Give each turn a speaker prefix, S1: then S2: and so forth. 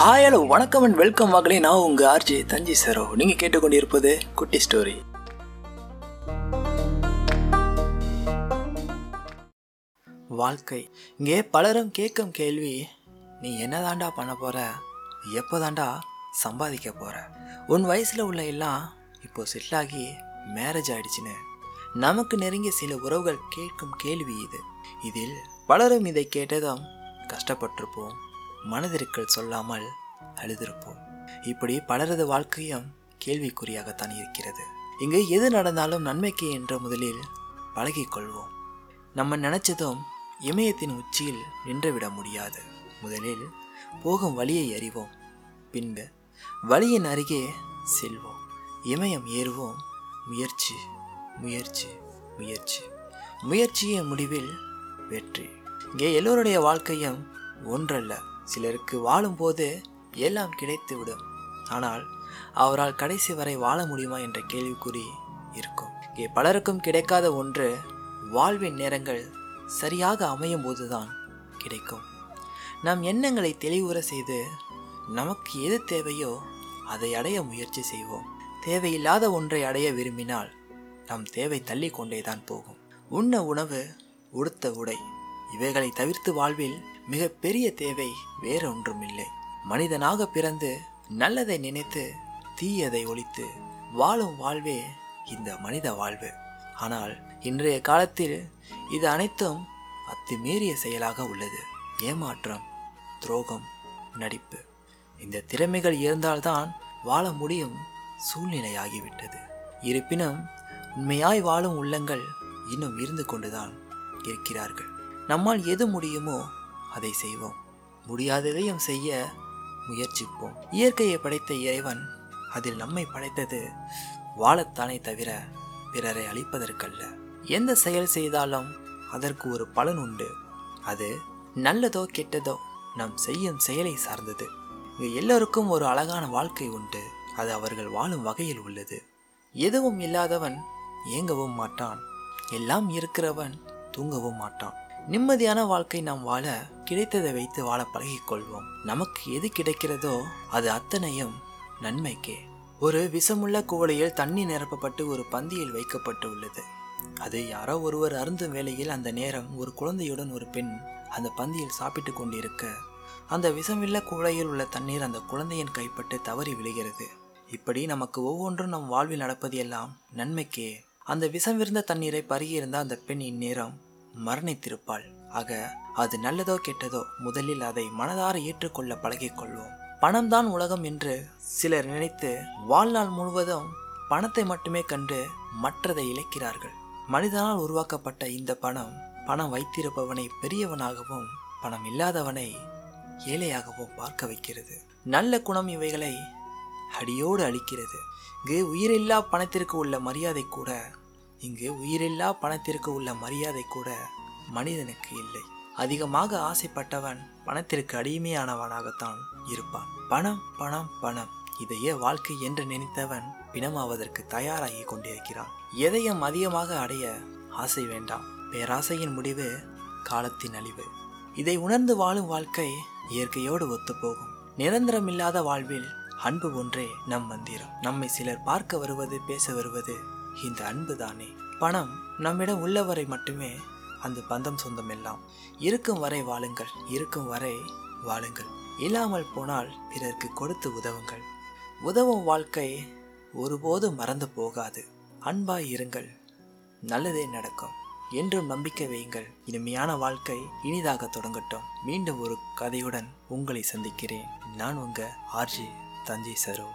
S1: Hi hello வணக்கம் and welcome மகளே நான் உங்க ஆர்ஜி தஞ்சி சரோ. நீங்க கேட்டுக்கொண்டிருப்பது குட்டி ஸ்டோரி. வாழ்க்கை. இங்கே பலரும் கேட்கும் கேள்வி நீ என்னதாண்டா பண்ண போற? எப்போதாண்டா சம்பாதிக்க போற? உன் வயசுல உள்ள எல்லாம் இப்போ செட்டிலாகி மேரேஜ் ஆயிடுச்சுன்னு. நமக்கு நெருங்கிய சில உறவுகள் கேட்கும் கேள்வி இது. இதில் பலரும் இதை கேட்டதும் கஷ்டப்பட்டிருப்போம். மனதிற்குள் சொல்லாமல் அழுதிருப்போம். இப்படி பலரது வாழ்க்கையும் கேள்விக்குறியாகத்தான் இருக்கிறது. இங்கு எது நடந்தாலும் நன்மைக்கு என்ற முதலில் பழகிக்கொள்வோம் நம்ம நினைச்சதும் இமயத்தின் உச்சியில் நின்றுவிட முடியாது. முதலில் போகும் வழியை அறிவோம். பின்பு வழியின் அருகே செல்வோம். இமயம் ஏறுவோம். முயற்சி முயற்சி முயற்சி. முயற்சியின் முடிவில் வெற்றி. இங்கே எல்லோருடைய வாழ்க்கையும் ஒன்றல்ல. சிலருக்கு வாழும்போது எல்லாம் கிடைத்துவிடும் ஆனால் அவரால் கடைசி வரை வாழ முடியுமா என்ற கேள்விக்குறி இருக்கும். இங்கே பலருக்கும் கிடைக்காத ஒன்று வாழ்வின் நேரங்கள் சரியாக அமையும் போதுதான் கிடைக்கும். நம் எண்ணங்களை தெளிவுற செய்து நமக்கு எது தேவையோ அதை அடைய முயற்சி செய்வோம். தேவையில்லாத ஒன்றை அடைய விரும்பினால் நம் தேவை தள்ளி கொண்டேதான் போகும். உண்ண உணவு உடுத்த உடை. இவைகளை தவிர்த்து வாழ்வில் மிக பெரிய தேவை வேறொன்றும் இல்லை மனிதனாக பிறந்து நல்லதை நினைத்து தீயதை ஒழித்து வாழும் வாழ்வே இந்த மனித வாழ்வு. ஆனால் இன்றைய காலத்தில் இது அனைத்தும் அத்துமீறிய செயலாக உள்ளது. ஏமாற்றம் துரோகம் நடிப்பு இந்த திறமைகள் இருந்தால்தான் வாழ முடியும் சூழ்நிலையாகிவிட்டது. இருப்பினும் உண்மையாய் வாழும் உள்ளங்கள் இன்னும் இருந்து கொண்டுதான் இருக்கிறார்கள். நம்மால் எது முடியுமோ அதை செய்வோம். முடியாததையும் செய்ய முயற்சிப்போம். இயற்கையை படைத்த இறைவன் அதில் நம்மை படைத்தது வாழத்தானே தவிர பிறரை அழிப்பதற்கல்ல. எந்த செயல் செய்தாலும் அதற்கு ஒரு பலன் உண்டு. அது நல்லதோ கெட்டதோ நாம் செய்யும் செயலை சார்ந்தது. இங்கு எல்லோருக்கும் ஒரு அழகான வாழ்க்கை உண்டு. அது அவர்கள் வாழும் வகையில் உள்ளது. எதுவும் இல்லாதவன் ஏங்கவும் மாட்டான். எல்லாம் இருக்கிறவன் தூங்கவும் மாட்டான். நிம்மதியான வாழ்க்கை நாம் வாழ கிடைத்ததை வைத்து வாழ பழகிக்கொள்வோம் நமக்கு எது கிடைக்கிறதோ அது அத்தனையும் நன்மைக்கே. ஒரு விஷமுள்ள குவளையில் தண்ணி நிரப்பப்பட்டு ஒரு பந்தியில் வைக்கப்பட்டு உள்ளது அது யாரோ ஒருவர் அருந்தும் வேளையில் அந்த நேரம் ஒரு குழந்தையுடன் ஒரு பெண் அந்த பந்தியில் சாப்பிட்டு கொண்டிருக்க அந்த விஷமில்ல குவளையில் உள்ள தண்ணீர் அந்த குழந்தையின் கைப்பட்டு தவறி விழுகிறது. இப்படி நமக்கு ஒவ்வொன்றும் நம் வாழ்வில் நடப்பது எல்லாம் நன்மைக்கே. அந்த விஷமிருந்த தண்ணீரை பருகியிருந்த அந்த பெண் இந்நேரம் மரணித்திருப்பாள். ஆக அது நல்லதோ கெட்டதோ முதலில் அதை மனதார ஏற்றுக்கொள்ள பழகிக்கொள்வோம். பணம்தான் உலகம் என்று சிலர் நினைத்து வாழ்நாள் முழுவதும் பணத்தை மட்டுமே கண்டு மற்றதை இழக்கிறார்கள். மனிதனால் உருவாக்கப்பட்ட இந்த பணம் பணம் வைத்திருப்பவனை பெரியவனாகவும் பணம் இல்லாதவனை ஏழையாகவும் பார்க்க வைக்கிறது. நல்ல குணம் இவைகளை அடியோடு அழிக்கிறது. இங்கு உயிரில்லா பணத்திற்கு உள்ள மரியாதை கூட இங்கு உயிரில்லா பணத்திற்கு உள்ள மரியாதை கூட மனிதனுக்கு இல்லை. அதிகமாக ஆசைப்பட்டவன் பணத்திற்கு அடிமையானவனாகத்தான் இருப்பான். பணம் பணம் பணம். இதையே வாழ்க்கை என்று நினைத்தவன் பிணமாவதற்கு தயாராகி கொண்டிருக்கிறான். எதையும் அதிகமாக அடைய ஆசை வேண்டாம். பேராசையின் முடிவு காலத்தின் அழிவு. இதை உணர்ந்து வாழும் வாழ்க்கை இயற்கையோடு ஒத்துப்போகும். நிரந்தரமில்லாத வாழ்வில் அன்பு ஒன்றே நம் மந்திரம். நம்மை சிலர் பார்க்க வருவது பேச வருவது இந்த அன்பு தானே? பணம் நம்மிடம் உள்ளவரை மட்டுமே அந்த பந்தம் சொந்தம் எல்லாம் இருக்கும் வரை வாழுங்கள் இருக்கும் வரை வாழுங்கள். இல்லாமல் போனால் பிறருக்கு கொடுத்து உதவுங்கள். உதவும் வாழ்க்கை ஒருபோதும் மறந்து போகாது. அன்பாய் இருங்கள் நல்லதே நடக்கும். என்றும் நம்பிக்கை வையுங்கள். இனிமையான வாழ்க்கை இனிதாக தொடங்கட்டும். மீண்டும் ஒரு கதையுடன் உங்களை சந்திக்கிறேன். நான் உங்க ஆர்ஜி தஞ்சை சரோ.